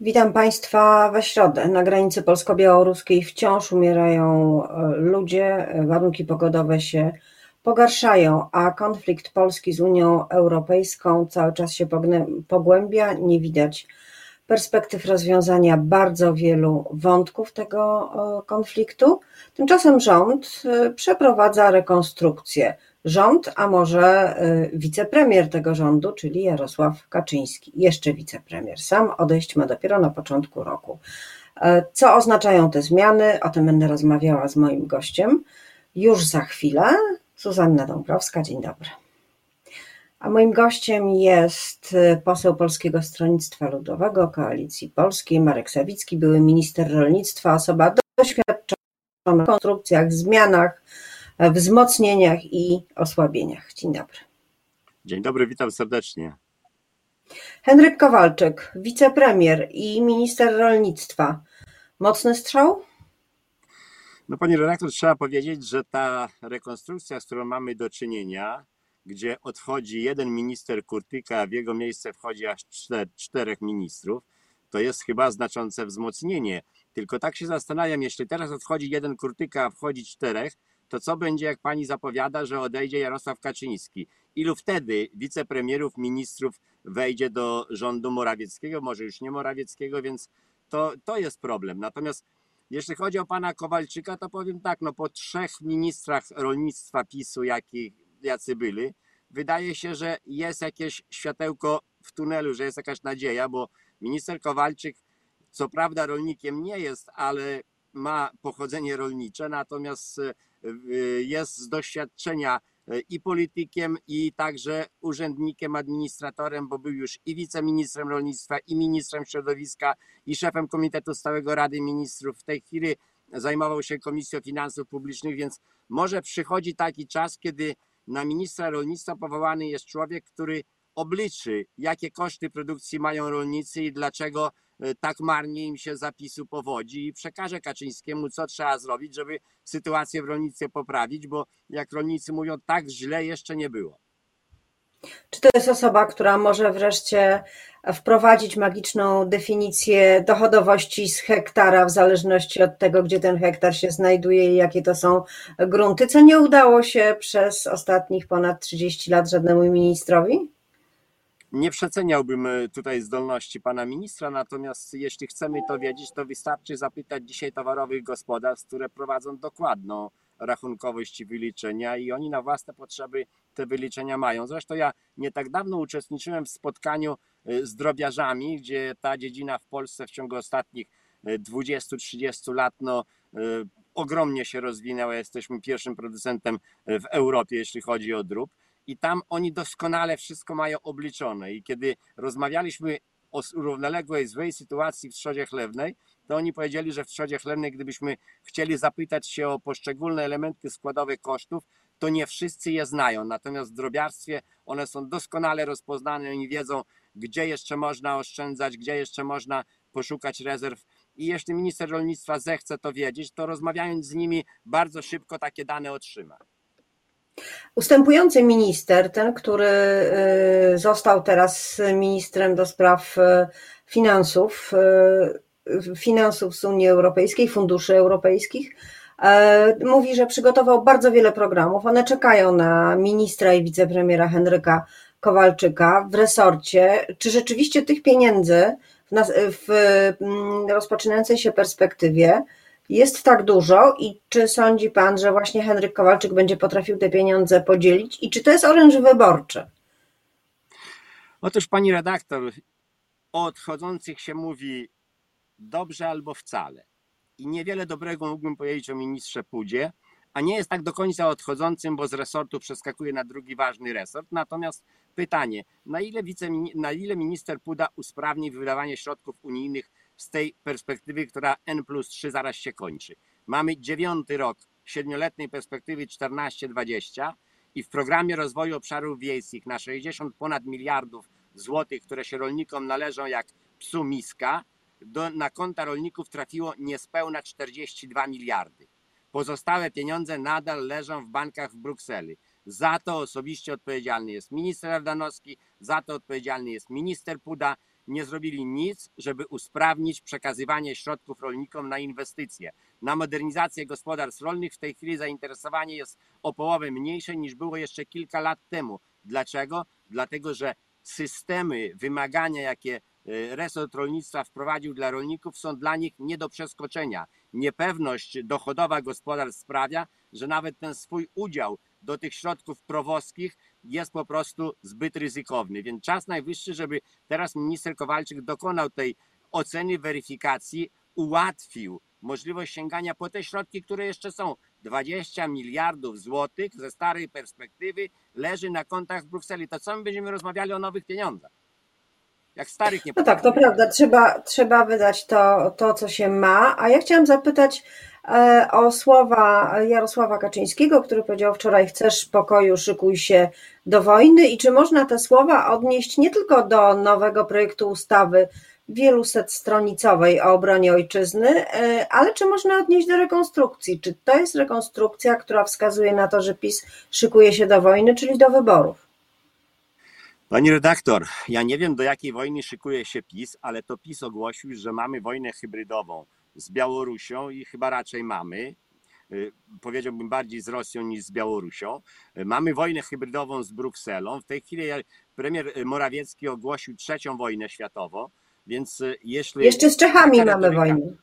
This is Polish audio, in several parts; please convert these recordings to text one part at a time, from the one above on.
Witam Państwa we środę. Na granicy polsko-białoruskiej wciąż umierają e, ludzie, warunki pogodowe się pogarszają, a konflikt Polski z Unią Europejską cały czas się pogłębia. Nie widać perspektyw rozwiązania bardzo wielu wątków tego e, konfliktu. Tymczasem rząd e, przeprowadza rekonstrukcję. Rząd, a może e, wicepremier tego rządu, czyli Jarosław Kaczyński, jeszcze wicepremier. Sam odejść ma dopiero na początku roku. Co oznaczają te zmiany? O tym będę rozmawiała z moim gościem już za chwilę. Zuzanna Dąbrowska, dzień dobry. A moim gościem jest y, poseł Polskiego Stronnictwa Ludowego, Koalicji Polskiej, Marek Sawicki, były minister rolnictwa, osoba doświadczona w konstrukcjach, zmianach, wzmocnieniach i osłabieniach. Dzień dobry. Dzień dobry, witam serdecznie. Henryk Kowalczyk, wicepremier i minister rolnictwa. Mocny strzał? No pani redaktor, trzeba powiedzieć, że ta rekonstrukcja, z którą mamy do czynienia, gdzie odchodzi jeden minister Kurtyka, a w jego miejsce wchodzi aż czter, czterech ministrów, to jest chyba znaczące wzmocnienie. Tylko tak się zastanawiam, jeśli teraz odchodzi jeden Kurtyka, a wchodzi czterech, to co będzie, jak pani zapowiada, że odejdzie Jarosław Kaczyński? Ilu wtedy wicepremierów, ministrów wejdzie do rządu Morawieckiego, może już nie Morawieckiego, więc to, to jest problem. Natomiast jeśli chodzi o pana Kowalczyka, to powiem tak, no po trzech ministrach rolnictwa PiSu, jakich, jacy byli, wydaje się, że jest jakieś światełko w tunelu, że jest jakaś nadzieja, bo minister Kowalczyk co prawda rolnikiem nie jest, ale ma pochodzenie rolnicze, natomiast y, y, jest z doświadczenia y, i politykiem, i także urzędnikiem, administratorem, bo był już i wiceministrem rolnictwa, i ministrem środowiska, i szefem Komitetu Stałego Rady Ministrów. W tej chwili zajmował się Komisją Finansów Publicznych, więc może przychodzi taki czas, kiedy na ministra rolnictwa powołany jest człowiek, który obliczy, jakie koszty produkcji mają rolnicy i dlaczego e, tak marnie im się zapisu powodzi i przekaże Kaczyńskiemu, co trzeba zrobić, żeby sytuację w rolnictwie poprawić, bo jak rolnicy mówią, tak źle jeszcze nie było. Czy to jest osoba, która może wreszcie wprowadzić magiczną definicję dochodowości z hektara, w zależności od tego, gdzie ten hektar się znajduje i jakie to są grunty, co nie udało się przez ostatnich ponad 30 lat żadnemu ministrowi? Nie przeceniałbym e, tutaj zdolności pana ministra, natomiast jeśli chcemy to wiedzieć, to wystarczy zapytać dzisiaj towarowych gospodarstw, które prowadzą dokładną rachunkowość i wyliczenia i oni na własne potrzeby te wyliczenia mają. Zresztą ja nie tak dawno uczestniczyłem w spotkaniu e, z drobiarzami, gdzie ta dziedzina w Polsce w ciągu ostatnich 20-30 e, lat no, ogromnie się rozwinęła. Jesteśmy pierwszym producentem w Europie, jeśli chodzi o drób i tam oni doskonale wszystko mają obliczone. I kiedy rozmawialiśmy o równoległej złej sytuacji w trzodzie chlewnej, to oni powiedzieli, że w trzodzie chlewnej, gdybyśmy chcieli zapytać się o poszczególne elementy składowe kosztów, to nie wszyscy je znają. Natomiast w drobiarstwie one są doskonale rozpoznane, oni wiedzą, gdzie jeszcze można oszczędzać, gdzie jeszcze można poszukać rezerw. I jeśli minister rolnictwa zechce to wiedzieć, to rozmawiając z nimi bardzo szybko takie dane otrzyma. Ustępujący minister, ten, który y, został teraz ministrem do spraw y, finansów, y, finansów z Unii Europejskiej, funduszy europejskich, mówi, że przygotował bardzo wiele programów. One czekają na ministra i wicepremiera Henryka Kowalczyka w resorcie. Czy rzeczywiście tych pieniędzy w, w mm, rozpoczynającej się perspektywie jest tak dużo i czy sądzi Pan, że właśnie Henryk Kowalczyk będzie potrafił te pieniądze podzielić i czy to jest oręż wyborczy? Otóż Pani redaktor, o odchodzących się mówi dobrze albo wcale. I niewiele dobrego mógłbym powiedzieć o ministrze Pudzie, a nie jest tak do końca odchodzącym, bo z resortu przeskakuje na drugi ważny resort. Natomiast pytanie, na ile, na ile minister Puda usprawni wydawanie środków unijnych z tej perspektywy, która N plus 3 zaraz się kończy. Mamy dziewiąty rok siedmioletniej perspektywy 14-20 i w programie rozwoju obszarów wiejskich na 60 ponad miliardów złotych, które się rolnikom należą jak psu miska, do, na konta rolników trafiło niespełna 42 miliardy. Pozostałe pieniądze nadal leżą w bankach w Brukseli. Za to osobiście odpowiedzialny jest minister Ardanowski, za to odpowiedzialny jest minister Puda nie zrobili nic, żeby usprawnić przekazywanie środków rolnikom na inwestycje. Na modernizację gospodarstw rolnych w tej chwili zainteresowanie jest o połowę mniejsze niż było jeszcze kilka lat temu. Dlaczego? Dlatego, że systemy, wymagania, jakie resort rolnictwa wprowadził dla rolników, są dla nich nie do przeskoczenia. Niepewność dochodowa gospodarstw sprawia, że nawet ten swój udział do tych środków prowoskich jest po prostu zbyt ryzykowny. Więc czas najwyższy, żeby teraz minister Kowalczyk dokonał tej oceny, weryfikacji, ułatwił możliwość sięgania po te środki, które jeszcze są. 20 miliardów złotych ze starej perspektywy leży na kontach w Brukseli. To co my będziemy rozmawiali o nowych pieniądzach? Jak starych nie No tak, to prawda, trzeba, trzeba wydać to, to, co się ma. A ja chciałam zapytać e, o słowa Jarosława Kaczyńskiego, który powiedział wczoraj: Chcesz pokoju, szykuj się do wojny. I czy można te słowa odnieść nie tylko do nowego projektu ustawy wieluset stronicowej o obronie ojczyzny, e, ale czy można odnieść do rekonstrukcji? Czy to jest rekonstrukcja, która wskazuje na to, że PiS szykuje się do wojny, czyli do wyborów? Pani redaktor, ja nie wiem do jakiej wojny szykuje się PiS, ale to PiS ogłosił, że mamy wojnę hybrydową z Białorusią i chyba raczej mamy. Y, powiedziałbym bardziej z Rosją niż z Białorusią. Y, mamy wojnę hybrydową z Brukselą. W tej chwili premier Morawiecki ogłosił trzecią wojnę światową, więc y, jeśli. Jeszcze z Czechami mamy wojnę.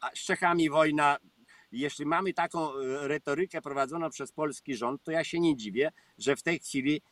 A z Czechami wojna. Jeśli mamy taką retorykę prowadzoną przez polski rząd, to ja się nie dziwię, że w tej chwili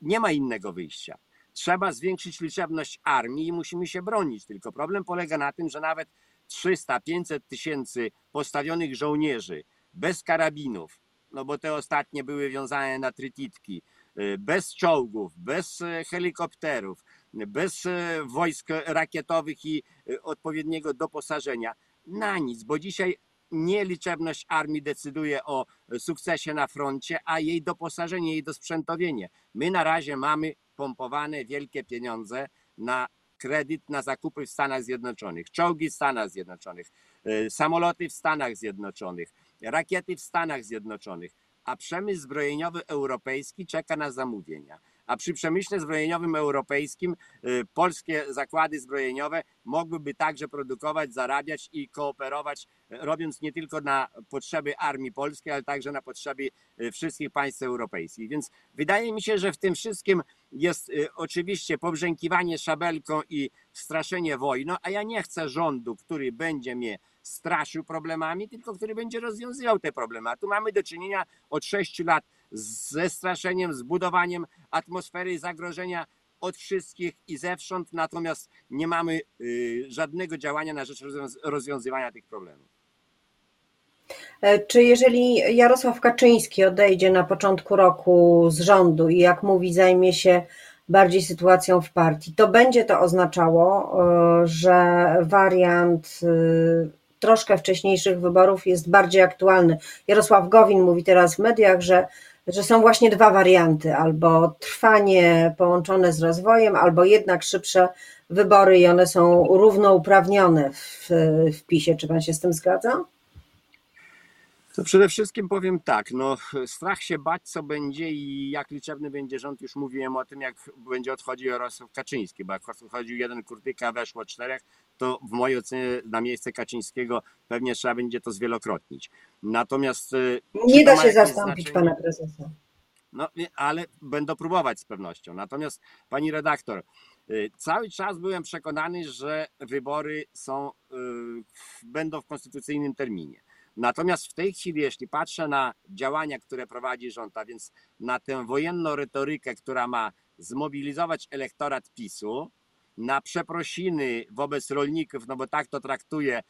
nie ma innego wyjścia. Trzeba zwiększyć liczebność armii i musimy się bronić. Tylko problem polega na tym, że nawet 300-500 tysięcy postawionych żołnierzy bez karabinów, no bo te ostatnie były wiązane na trytitki, y, bez czołgów, bez y, helikopterów, bez y, wojsk rakietowych i odpowiedniego doposażenia, na nic, bo dzisiaj nie liczebność armii decyduje o sukcesie na froncie, a jej doposażenie, jej dosprzętowienie. My na razie mamy pompowane wielkie pieniądze na kredyt na zakupy w Stanach Zjednoczonych, czołgi w Stanach Zjednoczonych, y, samoloty w Stanach Zjednoczonych, rakiety w Stanach Zjednoczonych, a przemysł zbrojeniowy europejski czeka na zamówienia. A przy przemyśle zbrojeniowym europejskim y, polskie zakłady zbrojeniowe mogłyby także produkować, zarabiać i kooperować, robiąc nie tylko na potrzeby armii polskiej, ale także na potrzeby y, wszystkich państw europejskich. Więc wydaje mi się, że w tym wszystkim jest y, oczywiście pobrzękiwanie szabelką i straszenie wojną, a ja nie chcę rządu, który będzie mnie straszył problemami, tylko który będzie rozwiązywał te problemy. A tu mamy do czynienia od sześciu lat ze straszeniem, z budowaniem atmosfery zagrożenia od wszystkich i zewsząd, natomiast nie mamy y, żadnego działania na rzecz rozwiązywania tych problemów. E, czy jeżeli Jarosław Kaczyński odejdzie na początku roku z rządu i jak mówi, zajmie się bardziej sytuacją w partii, to będzie to oznaczało, e, że wariant y, troszkę wcześniejszych wyborów jest bardziej aktualny. Jarosław Gowin mówi teraz w mediach, że że są właśnie dwa warianty, albo trwanie połączone z rozwojem, albo jednak szybsze wybory i one są równouprawnione w, w PiSie. Czy pan się z tym zgadza? To przede wszystkim powiem tak, no strach się bać co będzie i jak liczebny będzie rząd, już mówiłem o tym, jak będzie odchodził Jarosław Kaczyński, bo jak odchodził jeden Kurtyka, weszło czterech, to w mojej ocenie na miejsce Kaczyńskiego pewnie trzeba będzie to zwielokrotnić. Natomiast... Y, Nie da się zastąpić pana prezesa. No, ale będę próbować z pewnością. Natomiast pani redaktor, y, cały czas byłem przekonany, że wybory są, y, będą w konstytucyjnym terminie. Natomiast w tej chwili, jeśli patrzę na działania, które prowadzi rząd, a więc na tę wojenną retorykę, która ma zmobilizować elektorat PiSu, na przeprosiny wobec rolników, no bo tak to traktuje e,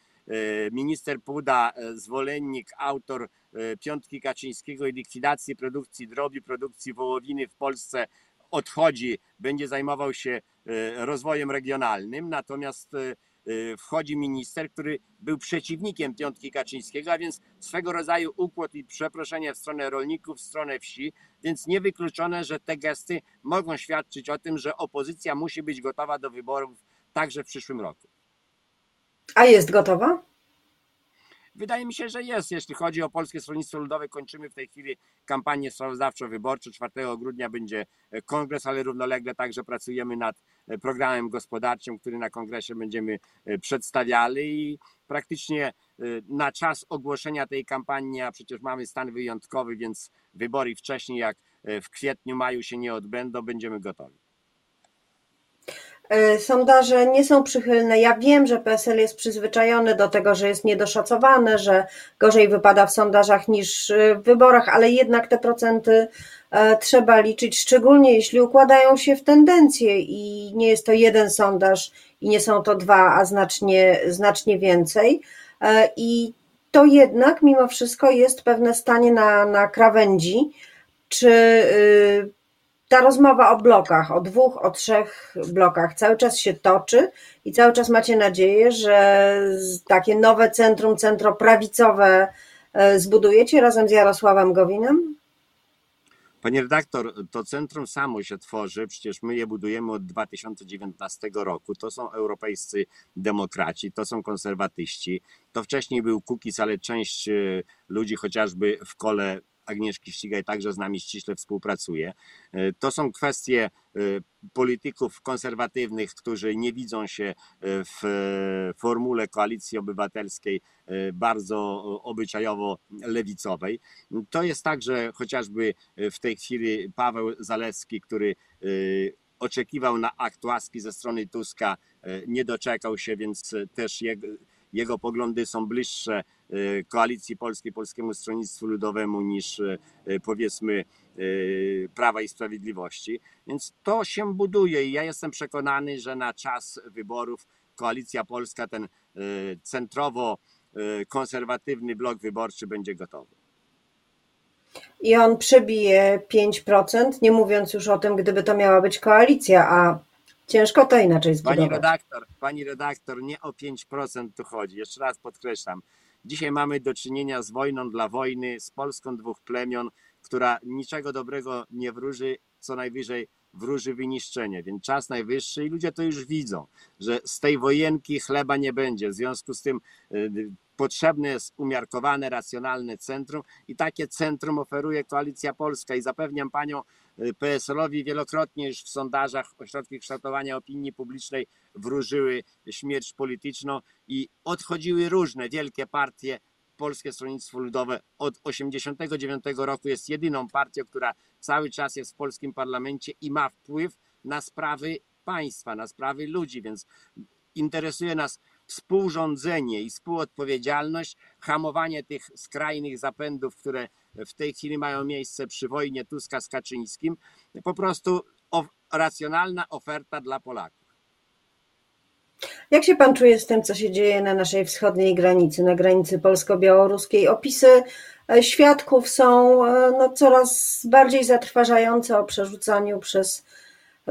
minister Puda, e, zwolennik, autor e, piątki Kaczyńskiego i likwidacji produkcji drobiu, produkcji wołowiny w Polsce odchodzi, będzie zajmował się rozwojem regionalnym, natomiast wchodzi minister, który był przeciwnikiem piątki Kaczyńskiego, a więc swego rodzaju układ i przeproszenie w stronę rolników, w stronę wsi, więc niewykluczone, że te gesty mogą świadczyć o tym, że opozycja musi być gotowa do wyborów także w przyszłym roku. A jest gotowa? Wydaje mi się, że jest. Jeśli chodzi o Polskie Stronnictwo Ludowe, kończymy w tej chwili kampanię sprawozdawczo-wyborczą. 4 grudnia będzie kongres, ale równolegle także pracujemy nad programem gospodarczym, który na kongresie będziemy przedstawiali i praktycznie na czas ogłoszenia tej kampanii, a przecież mamy stan wyjątkowy, więc wybory wcześniej jak w kwietniu, maju się nie odbędą, będziemy gotowi. E, sondaże nie są przychylne. Ja wiem, że PSL jest przyzwyczajony do tego, że jest niedoszacowane, że gorzej wypada w sondażach niż e, w wyborach, ale jednak te procenty e, trzeba liczyć, szczególnie jeśli układają się w tendencje i nie jest to jeden sondaż i nie są to dwa, a znacznie, znacznie więcej. I to jednak mimo wszystko jest pewne stanie na, na krawędzi. Czy y, ta rozmowa o blokach, o dwóch, o trzech blokach cały czas się toczy i cały czas macie nadzieję, że takie nowe centrum, centroprawicowe e, zbudujecie razem z Jarosławem Gowinem? Panie redaktor, to centrum samo się tworzy, przecież my je budujemy od 2019 roku. To są europejscy demokraci, to są konserwatyści. To wcześniej był Kukiz, ale część e, ludzi chociażby w kole Agnieszki Ścigaj także z nami ściśle współpracuje. E, to są kwestie e, polityków konserwatywnych, którzy nie widzą się e, w formule koalicji obywatelskiej bardzo obyczajowo-lewicowej. To jest także chociażby w tej chwili Paweł Zalewski, który oczekiwał na akt łaski ze strony Tuska, nie doczekał się, więc też jego, jego poglądy są bliższe koalicji polskiej, Polskiemu Stronnictwu Ludowemu niż e, powiedzmy e, Prawa i Sprawiedliwości. Więc to się buduje i ja jestem przekonany, że na czas wyborów Koalicja Polska, ten centrowo konserwatywny blok wyborczy będzie gotowy. I on przebije 5%, nie mówiąc już o tym, gdyby to miała być koalicja, a Ciężko to inaczej zbudować. Pani redaktor, pani redaktor, nie o 5% tu chodzi. Jeszcze raz podkreślam. Dzisiaj mamy do czynienia z wojną dla wojny, z Polską dwóch plemion, która niczego dobrego nie wróży, co najwyżej wróży wyniszczenie. Więc czas najwyższy i ludzie to już widzą, że z tej wojenki chleba nie będzie. W związku z tym y, potrzebne jest umiarkowane, racjonalne centrum i takie centrum oferuje Koalicja Polska i zapewniam panią PSL-owi wielokrotnie już w sondażach ośrodki kształtowania opinii publicznej wróżyły śmierć polityczną i odchodziły różne wielkie partie. Polskie Stronnictwo Ludowe od 1989 roku jest jedyną partią, która cały czas jest w polskim parlamencie i ma wpływ na sprawy państwa, na sprawy ludzi, więc interesuje nas współrządzenie i współodpowiedzialność, hamowanie tych skrajnych zapędów, które w tej chwili mają miejsce przy wojnie Tuska z Kaczyńskim, po prostu racjonalna oferta dla Polaków. Jak się pan czuje z tym, co się dzieje na naszej wschodniej granicy, na granicy polsko-białoruskiej? Opisy e, świadków są e, no, coraz bardziej zatrważające o przerzucaniu przez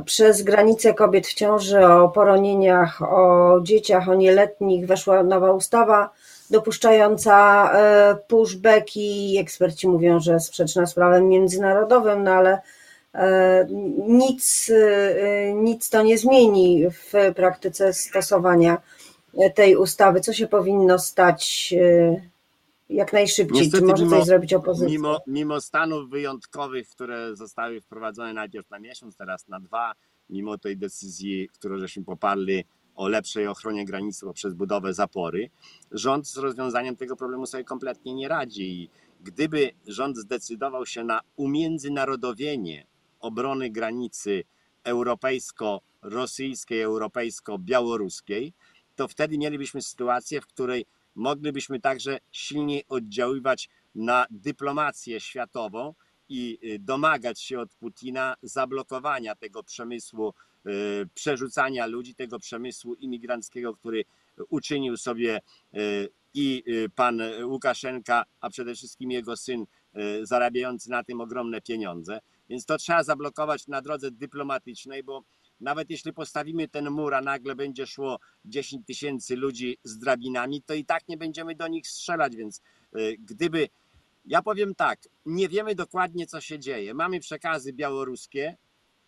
przez granicę kobiet w ciąży, o poronieniach, o dzieciach, o nieletnich weszła nowa ustawa dopuszczająca e, pushbacki. Eksperci mówią, że sprzeczna z prawem międzynarodowym, no ale e, nic, e, nic to nie zmieni w praktyce stosowania tej ustawy. Co się powinno stać jak najszybciej? Niestety, Czy może mimo, coś zrobić opozycja? Mimo, mimo stanów wyjątkowych, które zostały wprowadzone najpierw na miesiąc, teraz na dwa, mimo tej decyzji, którą żeśmy poparli o lepszej ochronie granicy poprzez budowę zapory, rząd z rozwiązaniem tego problemu sobie kompletnie nie radzi. I gdyby rząd zdecydował się na umiędzynarodowienie obrony granicy europejsko-rosyjskiej, europejsko-białoruskiej, to wtedy mielibyśmy sytuację, w której moglibyśmy także silniej oddziaływać na dyplomację światową i y, domagać się od Putina zablokowania tego przemysłu y, przerzucania ludzi, tego przemysłu imigranckiego, który uczynił sobie y, i pan Łukaszenka, a przede wszystkim jego syn, zarabiający na tym ogromne pieniądze. Więc to trzeba zablokować na drodze dyplomatycznej, bo nawet jeśli postawimy ten mur, a nagle będzie szło 10 tysięcy ludzi z drabinami, to i tak nie będziemy do nich strzelać, więc y, gdyby, ja powiem tak, nie wiemy dokładnie co się dzieje. Mamy przekazy białoruskie,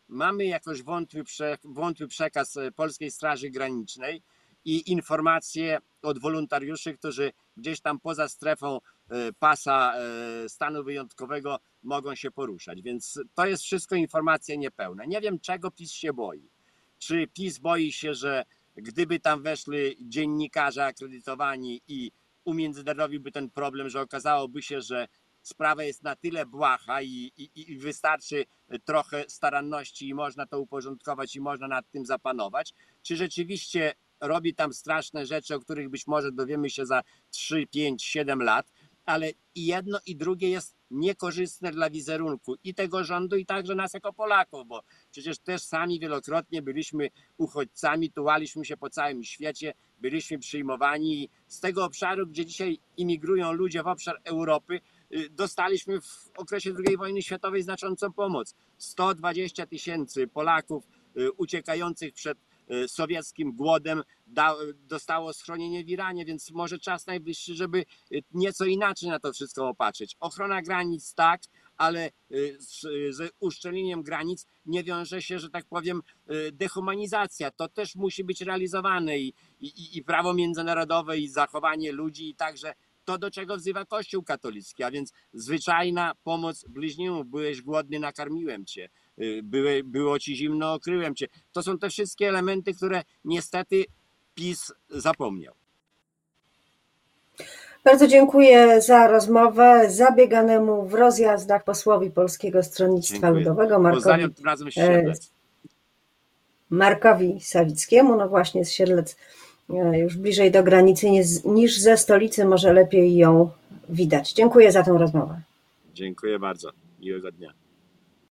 mamy jakoś wątły, prze, wątły przekaz y, Polskiej Straży Granicznej i informacje od wolontariuszy, którzy gdzieś tam poza strefą e, pasa e, stanu wyjątkowego mogą się poruszać. Więc to jest wszystko informacje niepełne. Nie wiem, czego PiS się boi. Czy PiS boi się, że gdyby tam weszli dziennikarze akredytowani i umiędzynarodowiłby ten problem, że okazałoby się, że sprawa jest na tyle błaha i, i, i wystarczy trochę staranności i można to uporządkować i można nad tym zapanować, czy rzeczywiście robi tam straszne rzeczy, o których być może dowiemy się za 3, 5, 7 lat, ale i jedno i drugie jest niekorzystne dla wizerunku i tego rządu, i także nas jako Polaków, bo przecież też sami wielokrotnie byliśmy uchodźcami, tułaliśmy się po całym świecie, byliśmy przyjmowani z tego obszaru, gdzie dzisiaj imigrują ludzie w obszar Europy, y, dostaliśmy w okresie II wojny światowej znaczącą pomoc. 120 tysięcy Polaków y, uciekających przed sowieckim głodem da, dostało schronienie w Iranie, więc może czas najwyższy, żeby y, nieco inaczej na to wszystko opatrzyć. Ochrona granic tak, ale y, z, z uszczelnieniem granic nie wiąże się, że tak powiem, y, dehumanizacja. To też musi być realizowane i, i, i prawo międzynarodowe, i zachowanie ludzi, i także to, do czego wzywa Kościół katolicki, a więc zwyczajna pomoc bliźniemu. Byłeś głodny, nakarmiłem cię. Y, Były, było ci zimno, okryłem cię. To są te wszystkie elementy, które niestety PiS zapomniał. Bardzo dziękuję za rozmowę zabieganemu w rozjazdach posłowi Polskiego Stronnictwa Dziękuję. Ludowego Markowi, razem Siedlec. Markowi Sawickiemu, no właśnie z Siedlec e, już bliżej do granicy niż- ze stolicy, może lepiej ją widać. Dziękuję za tę rozmowę. Dziękuję bardzo. Miłego dnia.